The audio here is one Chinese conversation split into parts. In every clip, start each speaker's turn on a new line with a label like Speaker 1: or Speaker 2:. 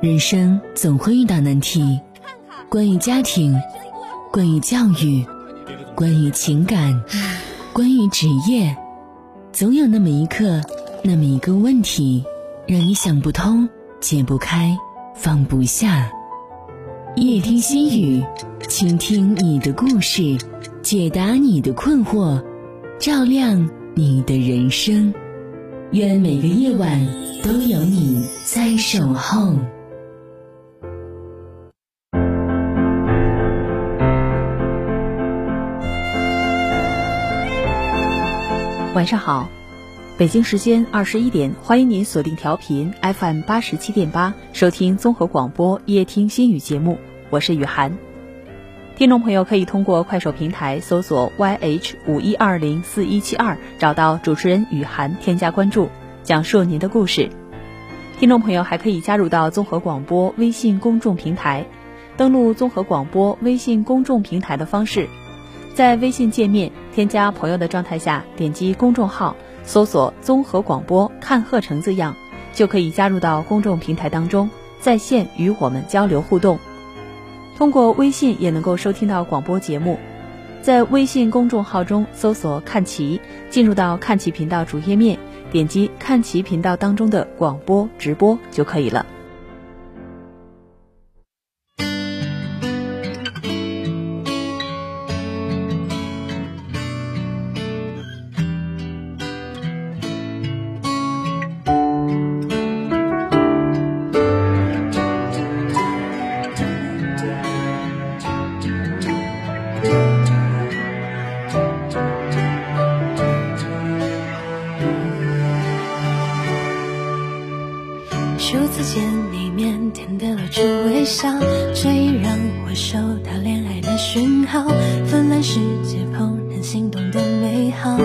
Speaker 1: 人生总会遇到难题，关于家庭，关于教育，关于情感，关于职业，总有那么一刻，那么一个问题，让你想不通、解不开、放不下。夜听心语，倾听你的故事，解答你的困惑，照亮你的人生。愿每个夜晚都有你在守候。
Speaker 2: 晚上好，北京时间二十一点，欢迎您锁定调频 FM 八十七点八，收听综合广播夜听心语节目，我是雨涵。听众朋友可以通过快手平台搜索 YH 五一二零四一七二，找到主持人雨涵，添加关注，讲述您的故事。听众朋友还可以加入到综合广播微信公众平台，登录综合广播微信公众平台的方式，在微信界面添加朋友的状态下，点击公众号，搜索综合广播看鹤城字样，就可以加入到公众平台当中，在线与我们交流互动。通过微信也能够收听到广播节目，在微信公众号中搜索“看齐”，进入到看齐频道主页面，点击看齐频道当中的广播直播就可以了。
Speaker 3: 纷乱世界怦然心动的美好，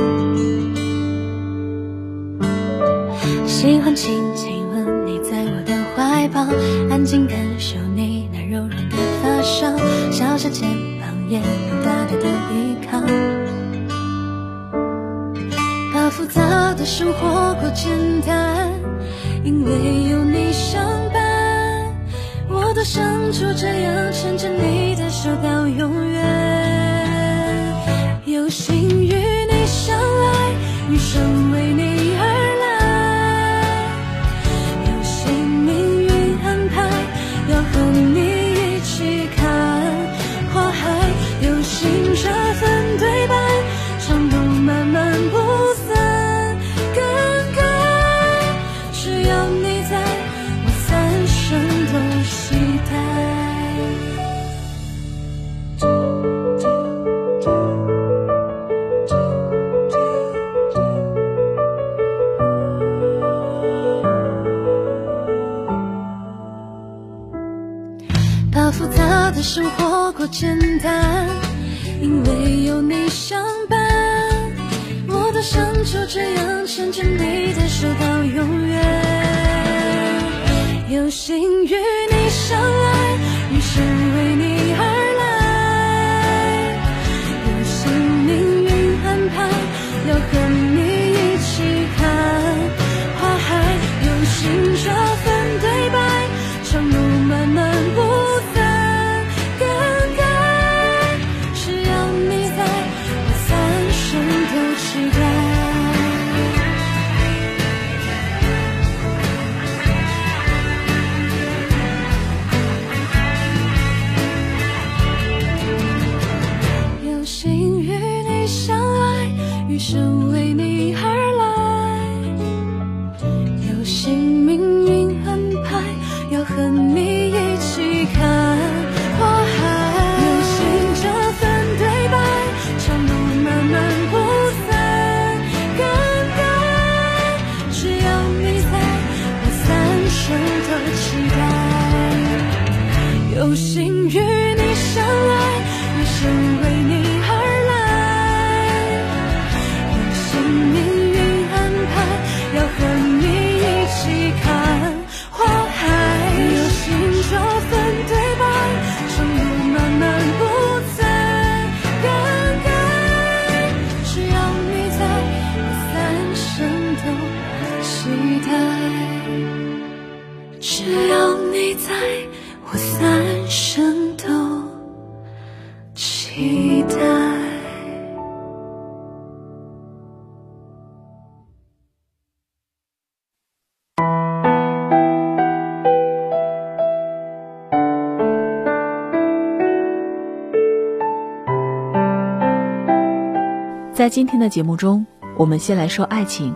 Speaker 3: 的
Speaker 2: 节目中，我们先来说爱情。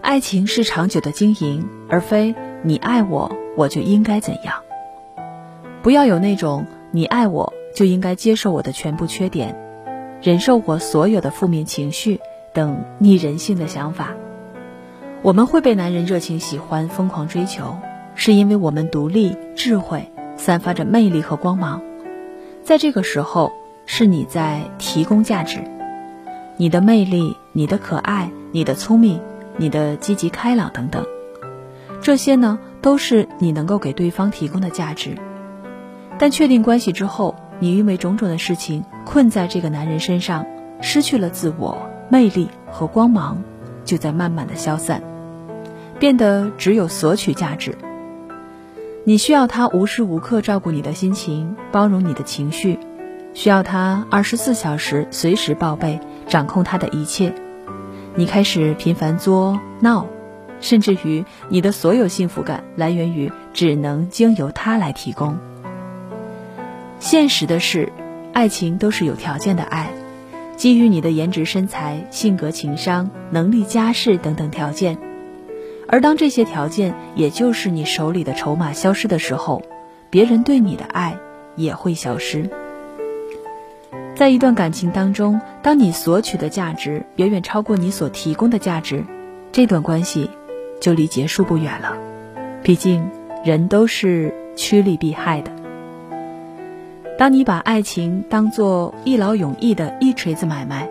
Speaker 2: 爱情是长久的经营，而非你爱我，我就应该怎样。不要有那种你爱我就应该接受我的全部缺点，忍受我所有的负面情绪等逆人性的想法。我们会被男人热情喜欢、疯狂追求，是因为我们独立、智慧，散发着魅力和光芒。在这个时候，是你在提供价值。你的魅力，你的可爱，你的聪明，你的积极开朗等等，这些呢都是你能够给对方提供的价值。但确定关系之后，你因为种种的事情困在这个男人身上，失去了自我魅力和光芒，就在慢慢的消散，变得只有索取价值。你需要他无时无刻照顾你的心情，包容你的情绪。需要他二十四小时随时报备，掌控他的一切。你开始频繁作闹，甚至于你的所有幸福感来源于只能经由他来提供。现实的是，爱情都是有条件的爱，基于你的颜值、身材、性格、情商、能力、家世等等条件。而当这些条件，也就是你手里的筹码消失的时候，别人对你的爱也会消失。在一段感情当中，当你索取的价值远远超过你所提供的价值，这段关系就离结束不远了。毕竟，人都是趋利避害的。当你把爱情当作一劳永逸的一锤子买卖，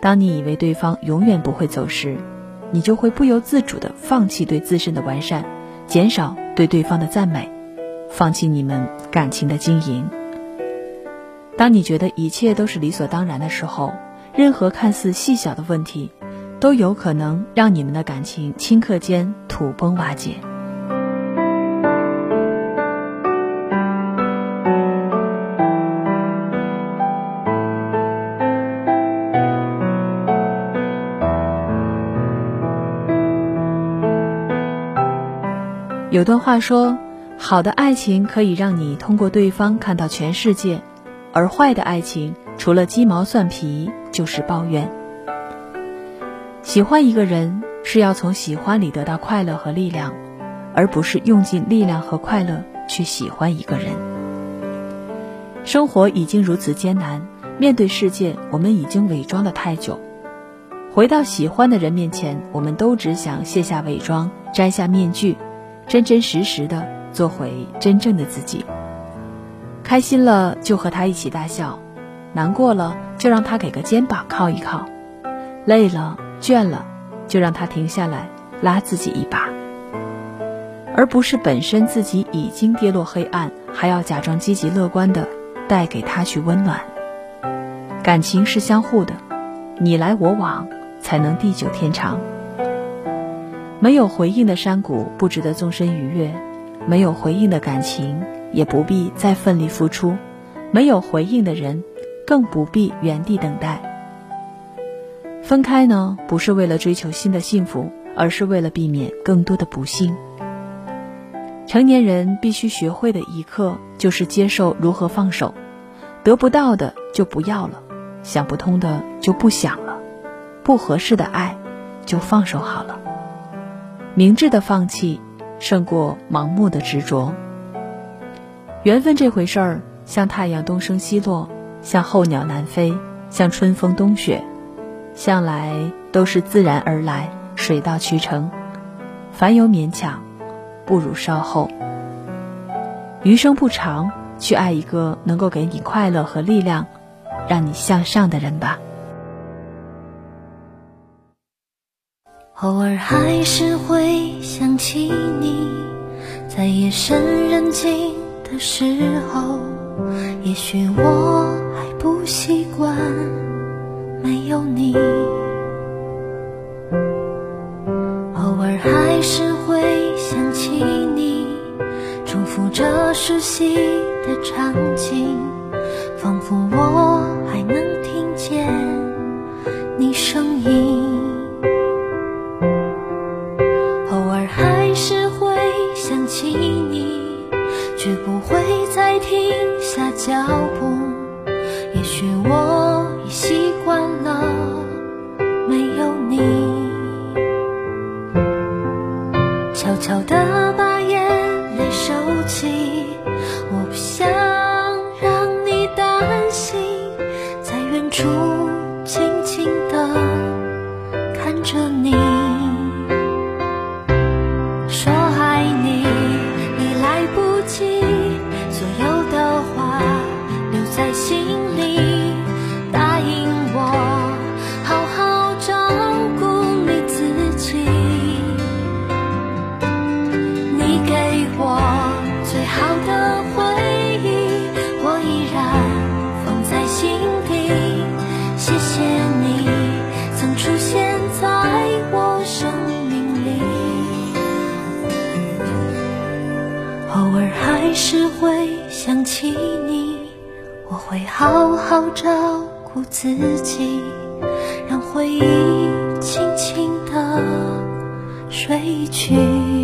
Speaker 2: 当你以为对方永远不会走时，你就会不由自主地放弃对自身的完善，减少对对方的赞美，放弃你们感情的经营。当你觉得一切都是理所当然的时候，任何看似细小的问题，都有可能让你们的感情顷刻间土崩瓦解。有段话说：“好的爱情可以让你通过对方看到全世界。”而坏的爱情，除了鸡毛蒜皮就是抱怨。喜欢一个人是要从喜欢里得到快乐和力量，而不是用尽力量和快乐去喜欢一个人。生活已经如此艰难，面对世界，我们已经伪装的太久。回到喜欢的人面前，我们都只想卸下伪装，摘下面具，真真实实的做回真正的自己。开心了就和他一起大笑，难过了就让他给个肩膀靠一靠，累了倦了就让他停下来拉自己一把，而不是本身自己已经跌落黑暗，还要假装积极乐观的带给他去温暖。感情是相互的，你来我往才能地久天长。没有回应的山谷不值得纵身逾越，没有回应的感情。也不必再奋力付出，没有回应的人，更不必原地等待。分开呢，不是为了追求新的幸福，而是为了避免更多的不幸。成年人必须学会的一课，就是接受如何放手，得不到的就不要了，想不通的就不想了，不合适的爱，就放手好了。明智的放弃，胜过盲目的执着。缘分这回事儿，像太阳东升西落，像候鸟南飞，像春风冬雪，向来都是自然而来，水到渠成。凡有勉强，不如稍后。余生不长，去爱一个能够给你快乐和力量，让你向上的人吧。
Speaker 3: 偶尔还是会想起你，在夜深人静。的时候，也许我还不习惯没有你，偶尔还是会想起你，重复着熟悉的场景，仿佛我还能听见你声音。偶尔还是会想起你，却不会再停下脚步。想起你，我会好好照顾自己，让回忆轻轻地睡去。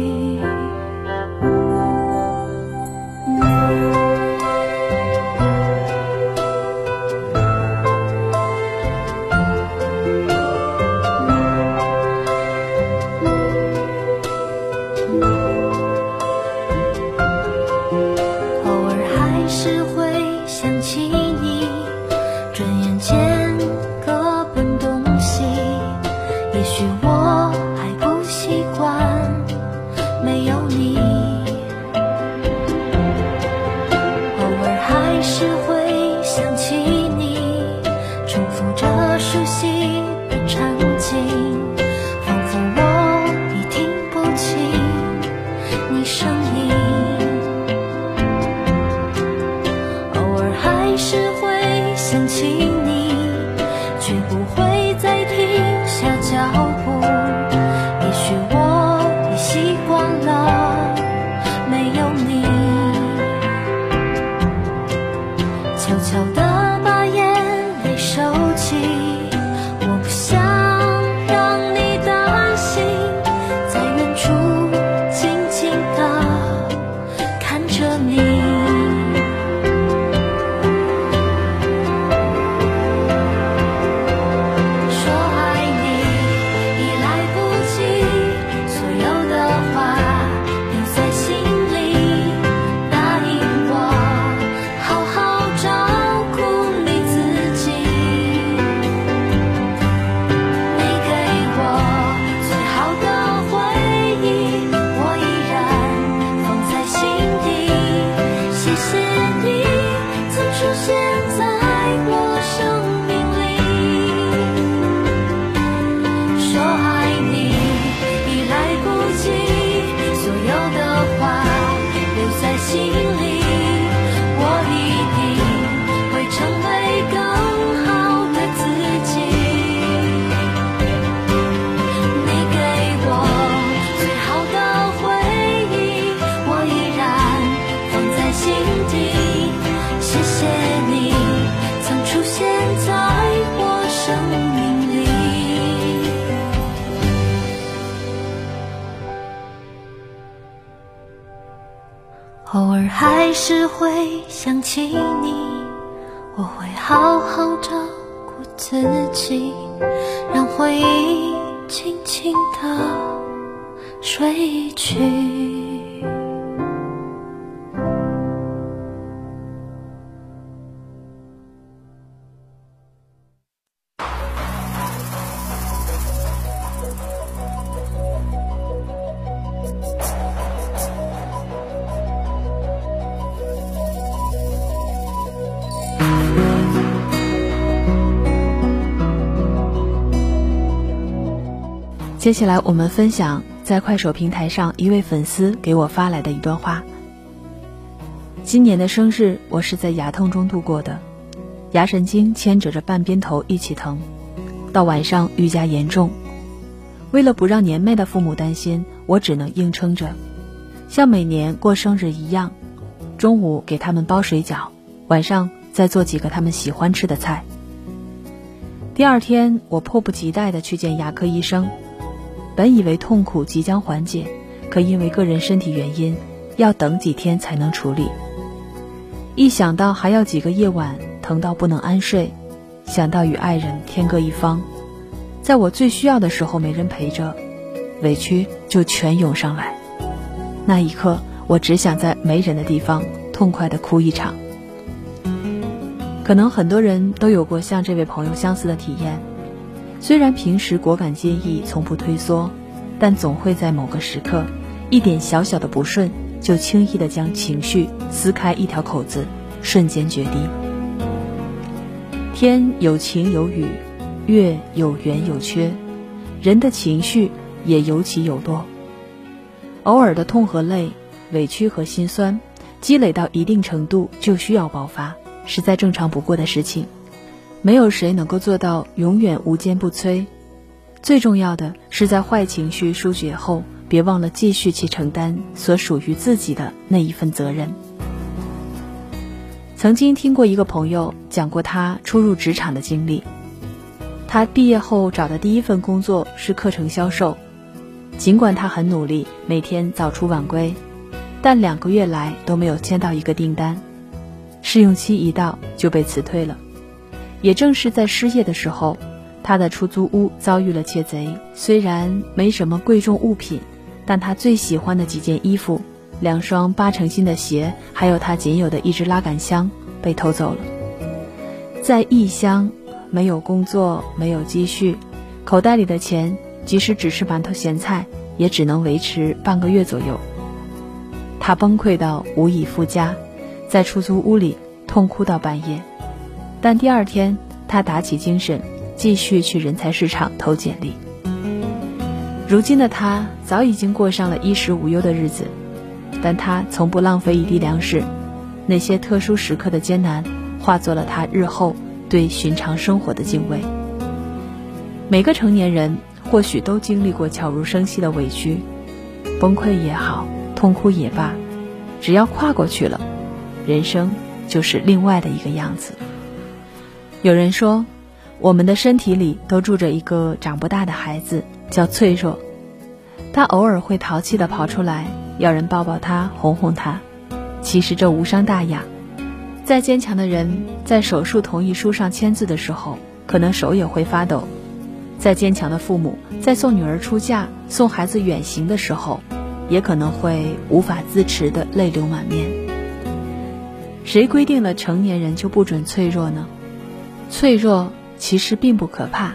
Speaker 3: 浮沉偶尔还是会想起你，我会好好照顾自己，让回忆轻轻地睡去。
Speaker 2: 接下来我们分享在快手平台上一位粉丝给我发来的一段话。今年的生日我是在牙痛中度过的，牙神经牵扯着半边头一起疼，到晚上愈加严重。为了不让年迈的父母担心，我只能硬撑着。像每年过生日一样，中午给他们包水饺，晚上再做几个他们喜欢吃的菜。第二天，我迫不及待地去见牙科医生，本以为痛苦即将缓解，可因为个人身体原因，要等几天才能处理。一想到还要几个夜晚疼到不能安睡，想到与爱人天各一方，在我最需要的时候没人陪着，委屈就全涌上来。那一刻，我只想在没人的地方痛快地哭一场。可能很多人都有过像这位朋友相似的体验，虽然平时果敢坚毅，从不退缩，但总会在某个时刻，一点小小的不顺，就轻易的将情绪撕开一条口子，瞬间决堤。天有晴有雨，月有圆有缺，人的情绪也有起有落。偶尔的痛和泪，委屈和心酸，积累到一定程度，就需要爆发。是再正常不过的事情，没有谁能够做到永远无坚不摧。最重要的是在坏情绪疏解后，别忘了继续去承担所属于自己的那一份责任。曾经听过一个朋友讲过他初入职场的经历，他毕业后找的第一份工作是课程销售，尽管他很努力，每天早出晚归，但两个月来都没有签到一个订单。试用期一到就被辞退了，也正是在失业的时候，他的出租屋遭遇了窃贼。虽然没什么贵重物品，但他最喜欢的几件衣服、两双八成新的鞋，还有他仅有的一只拉杆箱被偷走了。在异乡，没有工作，没有积蓄，口袋里的钱即使只是馒头咸菜，也只能维持半个月左右。他崩溃到无以复加。在出租屋里痛哭到半夜，但第二天他打起精神，继续去人才市场投简历。如今的他早已经过上了衣食无忧的日子，但他从不浪费一滴粮食。那些特殊时刻的艰难，化作了他日后对寻常生活的敬畏。每个成年人或许都经历过悄无声息的委屈，崩溃也好，痛哭也罢，只要跨过去了。人生就是另外的一个样子。有人说，我们的身体里都住着一个长不大的孩子，叫脆弱。他偶尔会淘气地跑出来，要人抱抱他，哄哄他。其实这无伤大雅。再坚强的人，在手术同意书上签字的时候，可能手也会发抖；再坚强的父母，在送女儿出嫁、送孩子远行的时候，也可能会无法自持的泪流满面。谁规定了成年人就不准脆弱呢？脆弱其实并不可怕，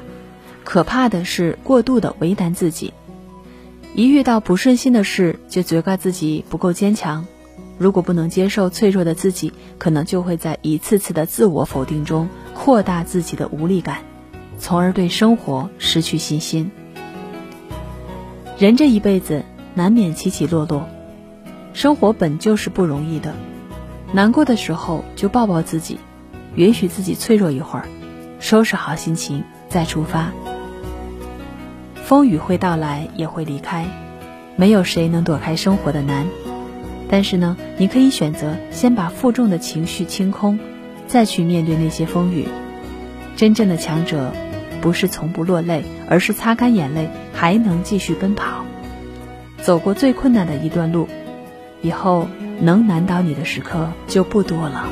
Speaker 2: 可怕的是过度的为难自己。一遇到不顺心的事，就责怪自己不够坚强。如果不能接受脆弱的自己，可能就会在一次次的自我否定中扩大自己的无力感，从而对生活失去信心。人这一辈子难免起起落落，生活本就是不容易的。难过的时候就抱抱自己，允许自己脆弱一会儿，收拾好心情再出发。风雨会到来，也会离开，没有谁能躲开生活的难。但是呢，你可以选择先把负重的情绪清空，再去面对那些风雨。真正的强者，不是从不落泪，而是擦干眼泪还能继续奔跑。走过最困难的一段路，以后。能难倒你的时刻就不多了。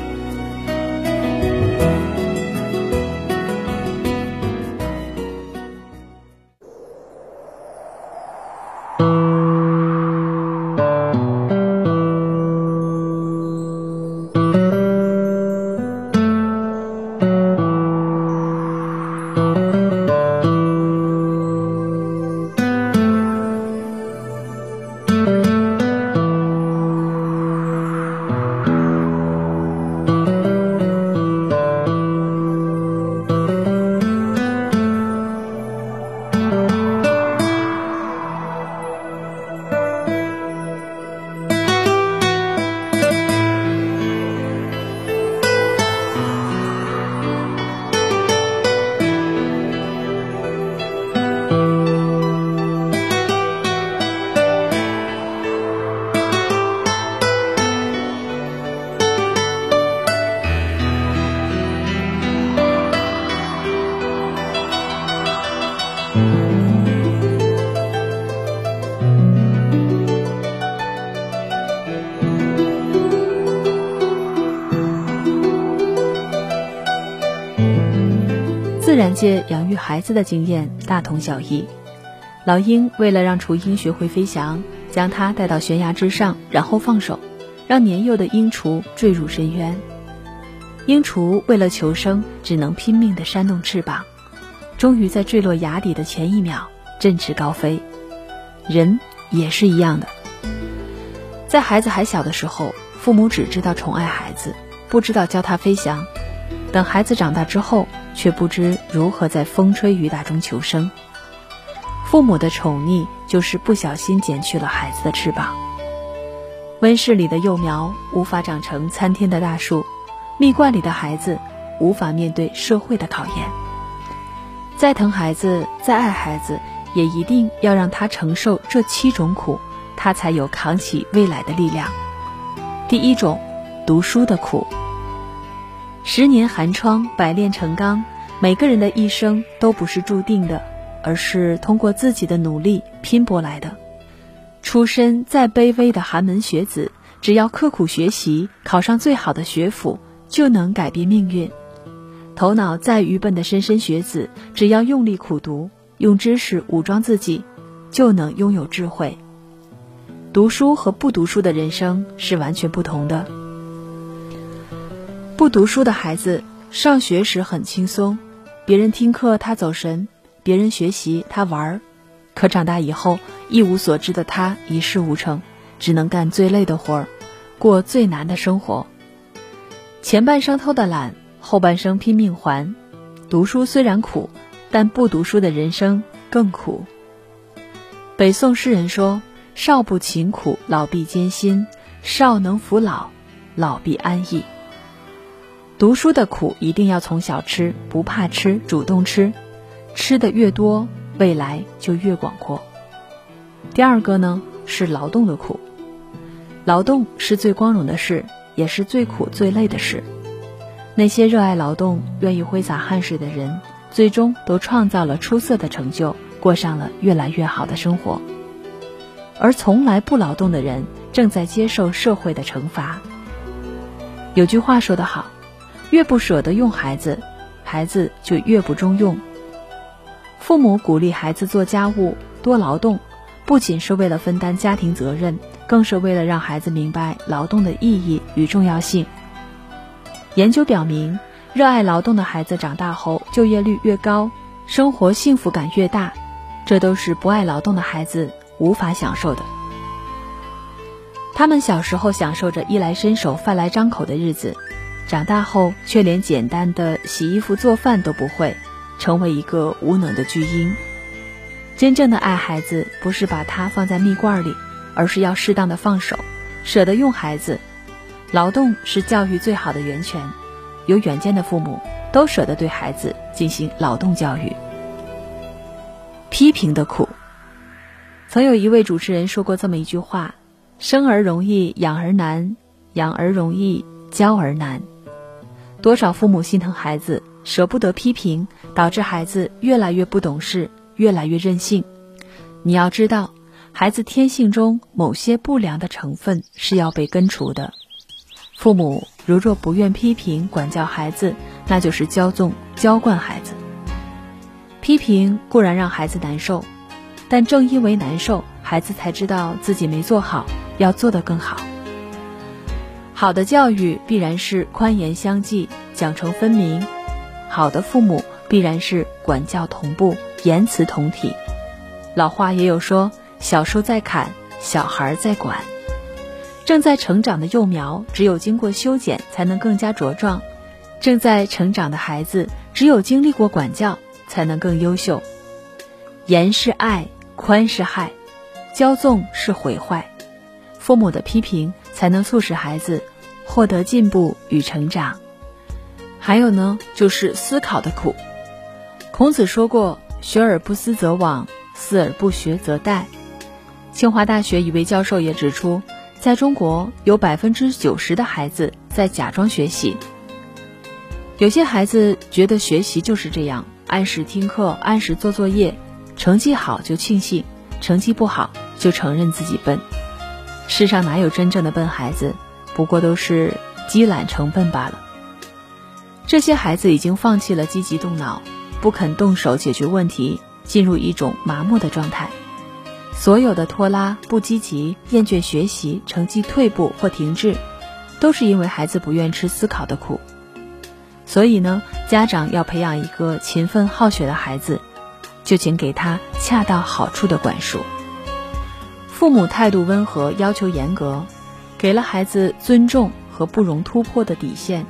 Speaker 2: 界养育孩子的经验大同小异。老鹰为了让雏鹰学会飞翔，将它带到悬崖之上，然后放手，让年幼的鹰雏坠入深渊。鹰雏为了求生，只能拼命地扇动翅膀，终于在坠落崖底的前一秒振翅高飞。人也是一样的，在孩子还小的时候，父母只知道宠爱孩子，不知道教他飞翔。等孩子长大之后，却不知如何在风吹雨打中求生。父母的宠溺就是不小心剪去了孩子的翅膀。温室里的幼苗无法长成参天的大树，蜜罐里的孩子无法面对社会的考验。再疼孩子，再爱孩子，也一定要让他承受这七种苦，他才有扛起未来的力量。第一种，读书的苦。十年寒窗，百炼成钢。每个人的一生都不是注定的，而是通过自己的努力拼搏来的。出身再卑微的寒门学子，只要刻苦学习，考上最好的学府，就能改变命运。头脑再愚笨的莘莘学子，只要用力苦读，用知识武装自己，就能拥有智慧。读书和不读书的人生是完全不同的。不读书的孩子，上学时很轻松，别人听课他走神，别人学习他玩儿。可长大以后，一无所知的他一事无成，只能干最累的活儿，过最难的生活。前半生偷的懒，后半生拼命还。读书虽然苦，但不读书的人生更苦。北宋诗人说：“少不勤苦，老必艰辛；少能扶老，老必安逸。”读书的苦一定要从小吃，不怕吃，主动吃，吃的越多，未来就越广阔。第二个呢是劳动的苦，劳动是最光荣的事，也是最苦最累的事。那些热爱劳动、愿意挥洒汗水的人，最终都创造了出色的成就，过上了越来越好的生活。而从来不劳动的人，正在接受社会的惩罚。有句话说得好。越不舍得用孩子，孩子就越不中用。父母鼓励孩子做家务、多劳动，不仅是为了分担家庭责任，更是为了让孩子明白劳动的意义与重要性。研究表明，热爱劳动的孩子长大后就业率越高，生活幸福感越大，这都是不爱劳动的孩子无法享受的。他们小时候享受着衣来伸手、饭来张口的日子。长大后却连简单的洗衣服、做饭都不会，成为一个无能的巨婴。真正的爱孩子，不是把他放在蜜罐里，而是要适当的放手，舍得用孩子。劳动是教育最好的源泉，有远见的父母都舍得对孩子进行劳动教育。批评的苦，曾有一位主持人说过这么一句话：“生儿容易养儿难，养儿容易教儿难。”多少父母心疼孩子，舍不得批评，导致孩子越来越不懂事，越来越任性。你要知道，孩子天性中某些不良的成分是要被根除的。父母如若不愿批评管教孩子，那就是骄纵娇惯孩子。批评固然让孩子难受，但正因为难受，孩子才知道自己没做好，要做得更好。好的教育必然是宽严相济、奖惩分明；好的父母必然是管教同步、言辞同体。老话也有说：“小树在砍，小孩在管。”正在成长的幼苗，只有经过修剪，才能更加茁壮；正在成长的孩子，只有经历过管教，才能更优秀。严是爱，宽是害，骄纵是毁坏。父母的批评，才能促使孩子。获得进步与成长，还有呢，就是思考的苦。孔子说过：“学而不思则罔，思而不学则殆。”清华大学一位教授也指出，在中国有百分之九十的孩子在假装学习。有些孩子觉得学习就是这样，按时听课，按时做作业，成绩好就庆幸，成绩不好就承认自己笨。世上哪有真正的笨孩子？不过都是积懒成笨罢了。这些孩子已经放弃了积极动脑，不肯动手解决问题，进入一种麻木的状态。所有的拖拉、不积极、厌倦学习、成绩退步或停滞，都是因为孩子不愿吃思考的苦。所以呢，家长要培养一个勤奋好学的孩子，就请给他恰到好处的管束。父母态度温和，要求严格，给了孩子尊重和不容突破的底线，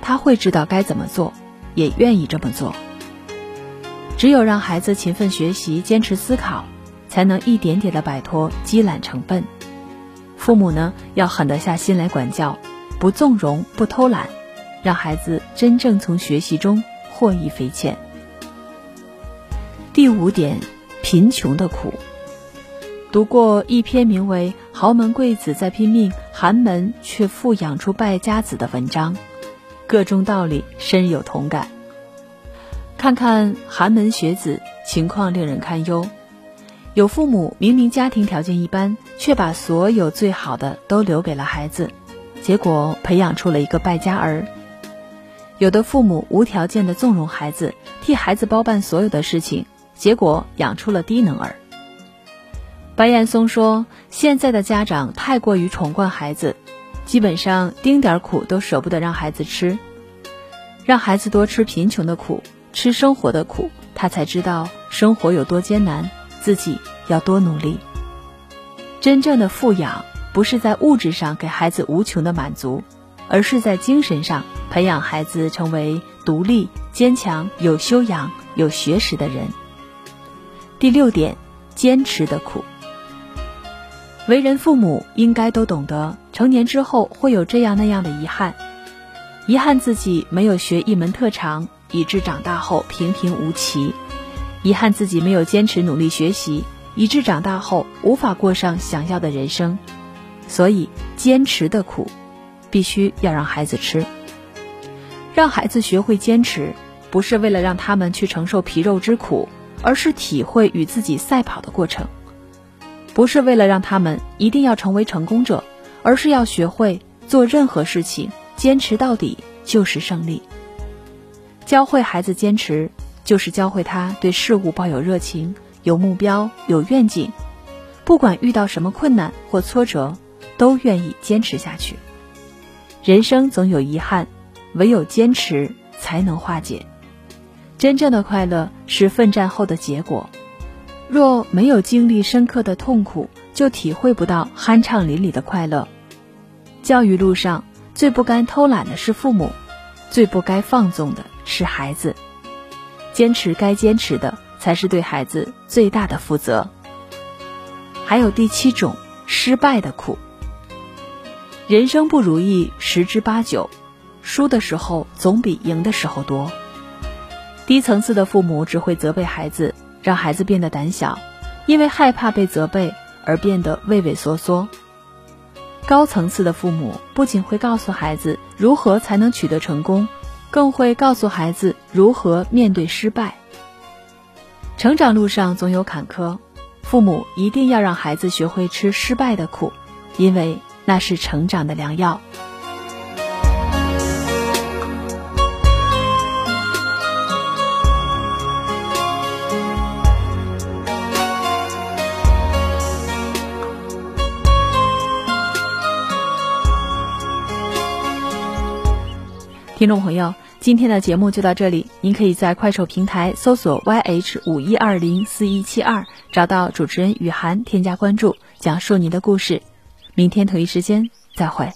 Speaker 2: 他会知道该怎么做，也愿意这么做。只有让孩子勤奋学习、坚持思考。才能一点点的摆脱积懒成笨。父母呢，要狠得下心来管教，不纵容，不偷懒，让孩子真正从学习中获益匪浅。第五点，贫穷的苦。读过一篇名为《豪门贵子在拼命，寒门却富养出败家子》的文章，各中道理深有同感。看看寒门学子，情况令人堪忧。有父母明明家庭条件一般，却把所有最好的都留给了孩子，结果培养出了一个败家儿。有的父母无条件的纵容孩子，替孩子包办所有的事情，结果养出了低能儿。白岩松说：“现在的家长太过于宠惯孩子，基本上丁点苦都舍不得让孩子吃，让孩子多吃贫穷的苦，吃生活的苦，他才知道生活有多艰难。”自己要多努力。真正的富养不是在物质上给孩子无穷的满足，而是在精神上培养孩子成为独立、坚强、有修养、有学识的人。第六点，坚持的苦。为人父母应该都懂得，成年之后会有这样那样的遗憾，遗憾自己没有学一门特长，以致长大后平平无奇。遗憾自己没有坚持努力学习，以致长大后无法过上想要的人生。所以，坚持的苦，必须要让孩子吃。让孩子学会坚持，不是为了让他们去承受皮肉之苦，而是体会与自己赛跑的过程；不是为了让他们一定要成为成功者，而是要学会做任何事情坚持到底就是胜利。教会孩子坚持。就是教会他对事物抱有热情，有目标，有愿景，不管遇到什么困难或挫折，都愿意坚持下去。人生总有遗憾，唯有坚持才能化解。真正的快乐是奋战后的结果。若没有经历深刻的痛苦，就体会不到酣畅淋漓的快乐。教育路上最不该偷懒的是父母，最不该放纵的是孩子。坚持该坚持的，才是对孩子最大的负责。还有第七种，失败的苦。人生不如意十之八九，输的时候总比赢的时候多。低层次的父母只会责备孩子，让孩子变得胆小，因为害怕被责备而变得畏畏缩缩。高层次的父母不仅会告诉孩子如何才能取得成功。更会告诉孩子如何面对失败。成长路上总有坎坷，父母一定要让孩子学会吃失败的苦，因为那是成长的良药。听众朋友，今天的节目就到这里。您可以在快手平台搜索 “yh 五一二零四一七二”，找到主持人雨涵，添加关注，讲述您的故事。明天同一时间再会。